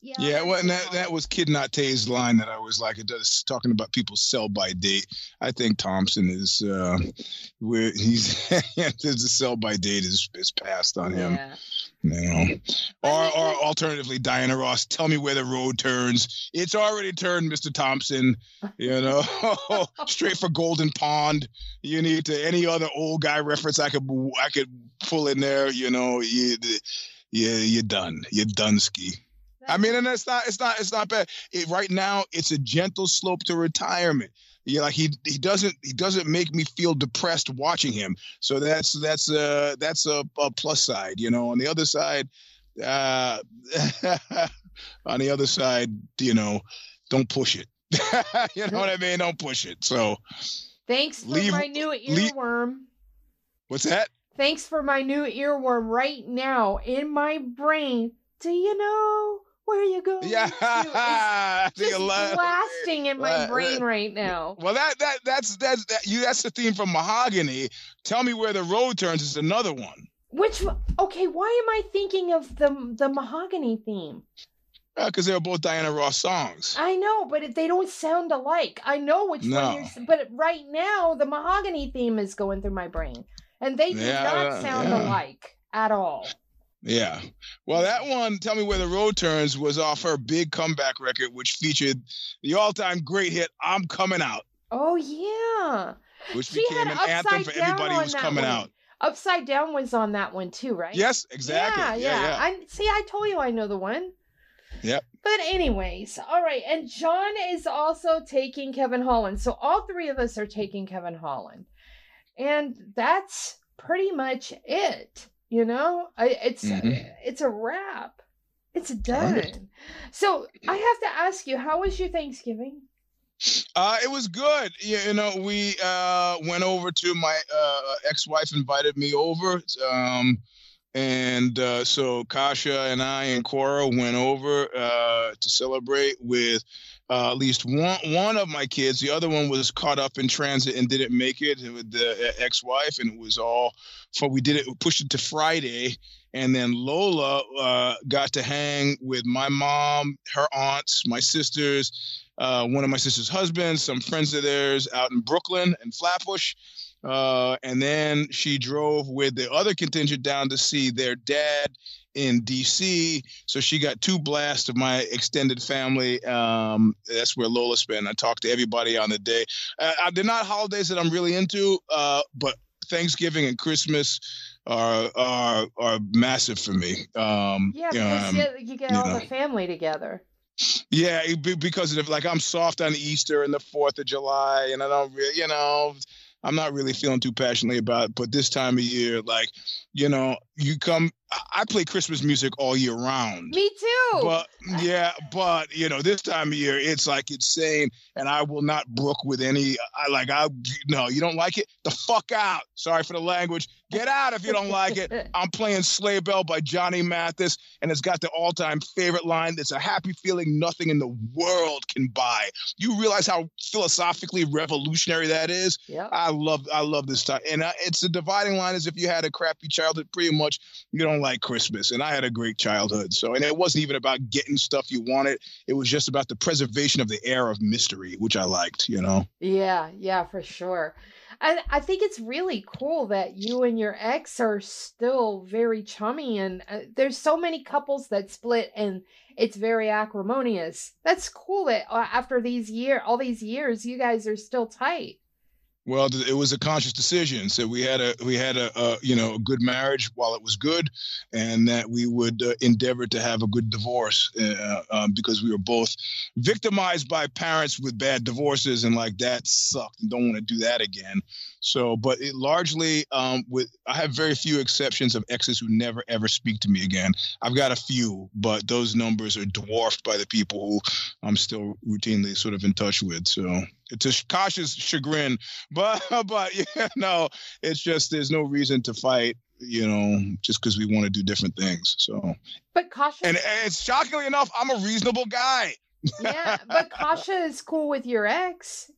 Yeah. Yeah, well, and that, that was Kid Nate's line that I was like, it does talking about people sell by date. I think Thompson is uh where he's the sell by date is is passed on him. Yeah. You know. Or or alternatively, Diana Ross, tell me where the road turns. It's already turned, Mr. Thompson. You know, straight for Golden Pond. You need to any other old guy reference I could I could pull in there. You know, you you you're done. You're done ski. I mean, and it's not, it's not, it's not bad. It, right now, it's a gentle slope to retirement. Yeah, like he he doesn't he doesn't make me feel depressed watching him. So that's that's uh that's a, a plus side. You know, on the other side, uh, on the other side, you know, don't push it. you know what I mean? Don't push it. So Thanks for Leave- my new leave- earworm. what's that? Thanks for my new earworm right now in my brain. Do you know where are you going? Yeah, It's just blasting in my Uh, uh brain right now. Well, that that that's that's that you. That's the theme from Mahogany. Tell me where the road turns is another one. Which okay, why am I thinking of the the mahogany theme? Uh, because they were both Diana Ross songs. I know, but they don't sound alike. I know which No. one you're. But right now, the mahogany theme is going through my brain, and they do Yeah, not uh, sound yeah. alike at all. Yeah. Well, that one, Tell Me Where the Road Turns, was off her big comeback record, which featured the all time great hit, I'm Coming Out. Oh yeah. which She became an anthem for everybody on who was coming one. out. Upside Down was on that one too, right? Yes, exactly. Yeah, Yeah, yeah. yeah. I see. I told you I know the one. Yep. But anyways, all right. And John is also taking Kevin Holland. So all three of us are taking Kevin Holland, and that's pretty much it. You know, I, it's Mhm. it's a wrap. It's All done. right. So I have to ask you, how was your Thanksgiving? Uh, it was good. You, you know, we uh, went over to my uh, ex-wife invited me over, um, and uh, so Kasha and I and Cora went over uh, to celebrate with uh, at least one one of my kids. The other one was caught up in transit and didn't make it with the uh, ex-wife, and it was all. For we did it, pushed it to Friday, and then Lola uh, got to hang with my mom, her aunts, my sisters uh, one of my sister's husbands, some friends of theirs out in Brooklyn and Flatbush. Uh, and then she drove with the other contingent down to see their dad in DC. So she got two blasts of my extended family. Um, that's where Lola spent. I talked to everybody on the day. Uh, they're not holidays that I'm really into, uh, but Thanksgiving and Christmas are are are massive for me. Um, Yeah, because um, you, you get you all know. the family together. yeah, it because of like I'm soft on Easter and the Fourth of July, and I don't really, you know, I'm not really feeling too passionately about. It. But this time of year, like, you know, you come. I- play Christmas music all year round. Me too. But yeah, but you know, this time of year, it's like insane, and I will not brook with any. I like, I no, you don't like it, the fuck out. Sorry for the language. Get out if you don't like it. I'm playing Sleigh Bell by Johnny Mathis, and it's got the all-time favorite line. It's a happy feeling nothing in the world can buy. You realize how philosophically revolutionary that is? Yeah. I love, I love this time, and uh, it's a dividing line. as if you had a crappy childhood, pretty much you don't like Christmas, and I had a great childhood. So, and it wasn't even about getting stuff you wanted. It was just about the preservation of the air of mystery, which I liked. You know. Yeah, yeah, for sure. And I think it's really cool that you and your ex are still very chummy. And uh, there's so many couples that split and it's very acrimonious. That's cool that uh, after these year, all these years, you guys are still tight. Well, it was a conscious decision. So we had a we had a, a you know a good marriage while it was good, and that we would uh, endeavor to have a good divorce uh, um, because we were both victimized by parents with bad divorces, and like that sucked, and don't want to do that again. So, but it largely um, with I have very few exceptions of exes who never ever speak to me again. I've got a few, but those numbers are dwarfed by the people who I'm still routinely sort of in touch with. So to Kasha's chagrin, but but yeah, no, it's just there's no reason to fight, you know, just because we want to do different things. So But Kasha, and, and it's shockingly enough, I'm a reasonable guy. yeah, but Kasha is cool with your ex.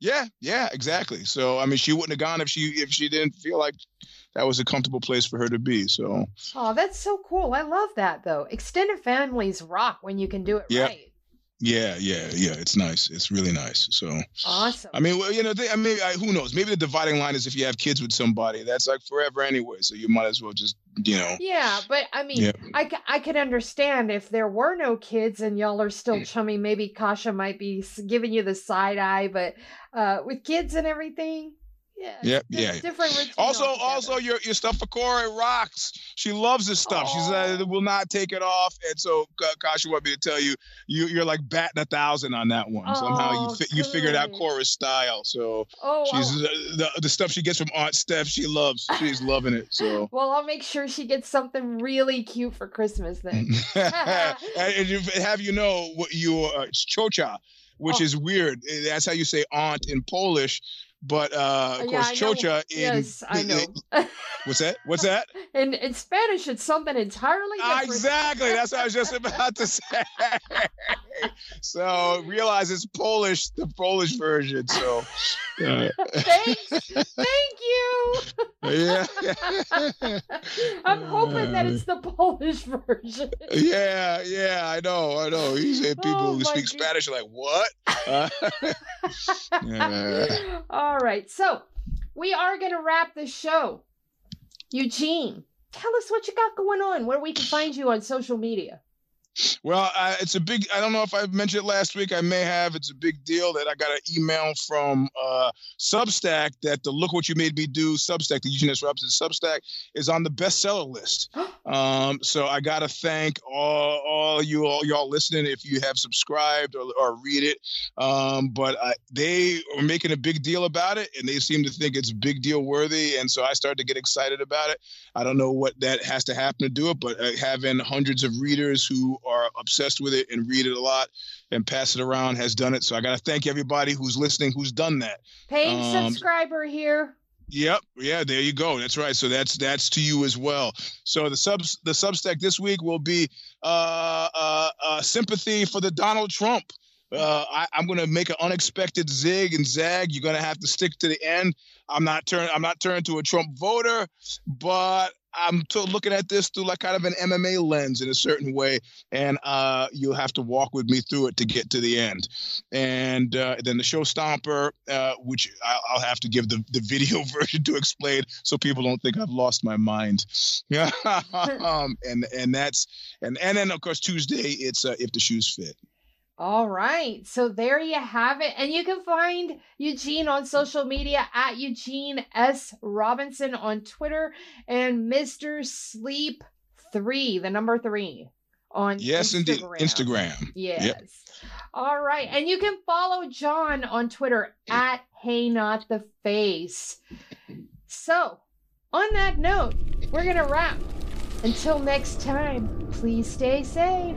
Yeah, yeah, exactly. So I mean, she wouldn't have gone if she if she didn't feel like that was a comfortable place for her to be. So Oh, that's so cool. I love that though. Extended families rock when you can do it Yeah. right. Yeah, yeah, yeah, it's nice. It's really nice. So Awesome. I mean, well, you know, they, I mean, I, who knows? Maybe the dividing line is if you have kids with somebody, that's like forever anyway. So you might as well just, you know, yeah, but I mean, yeah. I, I could understand if there were no kids and y'all are still chummy, maybe Kasha might be giving you the side eye, but uh, with kids and everything, yeah. Yeah, yeah. Different Also, also your your stuff for Cora rocks. She loves this stuff. She said will not take it off. And so Ka- Kasha want me to tell you, you you're like batting a thousand on that one. Somehow you Oh, fi- you figured out. Cora's style. So Oh, she's I'll- the, the stuff she gets from Aunt Steph. She loves. She's loving it. So. well, I'll make sure she gets something really cute for Christmas then. and you, have you know what you uh, it's chocha, which Oh. is weird. That's how you say aunt in Polish. But uh, of Yeah, course, chocha in yes, I know. what's that? What's that? in in Spanish, it's something entirely different. exactly. That's what I was just about to say. so realize it's Polish, the Polish version. So uh, Thanks, thank you. yeah, I'm hoping that it's the Polish version. yeah, yeah. I know, I know. You say people Oh who speak God. Spanish are like, what? Uh, yeah. All right, so we are going to wrap the show. Eugene, tell us what you got going on, where we can find you on social media. Well, uh, it's a big. I don't know if I mentioned it last week. I may have. It's a big deal that I got an email from uh, Substack that the "Look What You Made Me Do" Substack, the Eugene S. Robinson Substack, is on the bestseller list. um, so I got to thank all, all you all y'all listening if you have subscribed or, or read it. Um, but I, they are making a big deal about it, and they seem to think it's big deal worthy. And so I started to get excited about it. I don't know what that has to happen to do it, but uh, having hundreds of readers who are obsessed with it and read it a lot and pass it around has done it. So I got to thank everybody who's listening who's done that. Paid um, subscriber here. Yep. Yeah, there you go. That's right. So that's that's to you as well. So the subs the Substack this week will be uh, uh, uh, sympathy for the Donald Trump. Uh, I, am going to make an unexpected zig and zag. You're going to have to stick to the end. I'm not turn. I'm not turning to a Trump voter, but I'm looking at this through like kind of an MMA lens in a certain way, and uh, you'll have to walk with me through it to get to the end. And uh, then the show stomper, uh, which I'll, have to give the, the video version to explain, so people don't think I've lost my mind. Um, and and that's and and then of course Tuesday it's uh, if the shoes fit. All right. So there you have it. And you can find Eugene on social media at Eugene S. Robinson on Twitter and Mr. Sleep 3, the number 3 on yes, Instagram. indeed. Instagram. Yes. Yep. All right. And you can follow John on Twitter at Hey Not the Face. So, on that note, we're going to wrap. Until next time, please stay safe.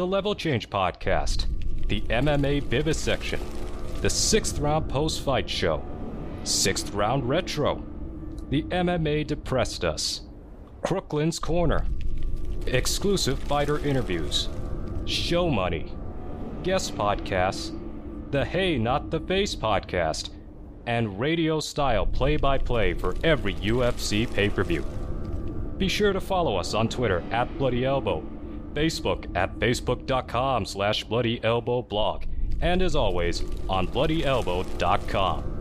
the Level Change Podcast, the MMA Vivisection, the Sixth Round Post Fight Show, Sixth Round Retro, the MMA Depressed Us, Crooklyn's Corner, exclusive fighter interviews, show money, guest podcasts, the Hey Not the Face podcast, and radio style play by play for every UFC pay per view. Be sure to follow us on Twitter at Bloody Elbow Facebook at facebook.com slash bloodyelbowblog, and as always, on bloodyelbow.com.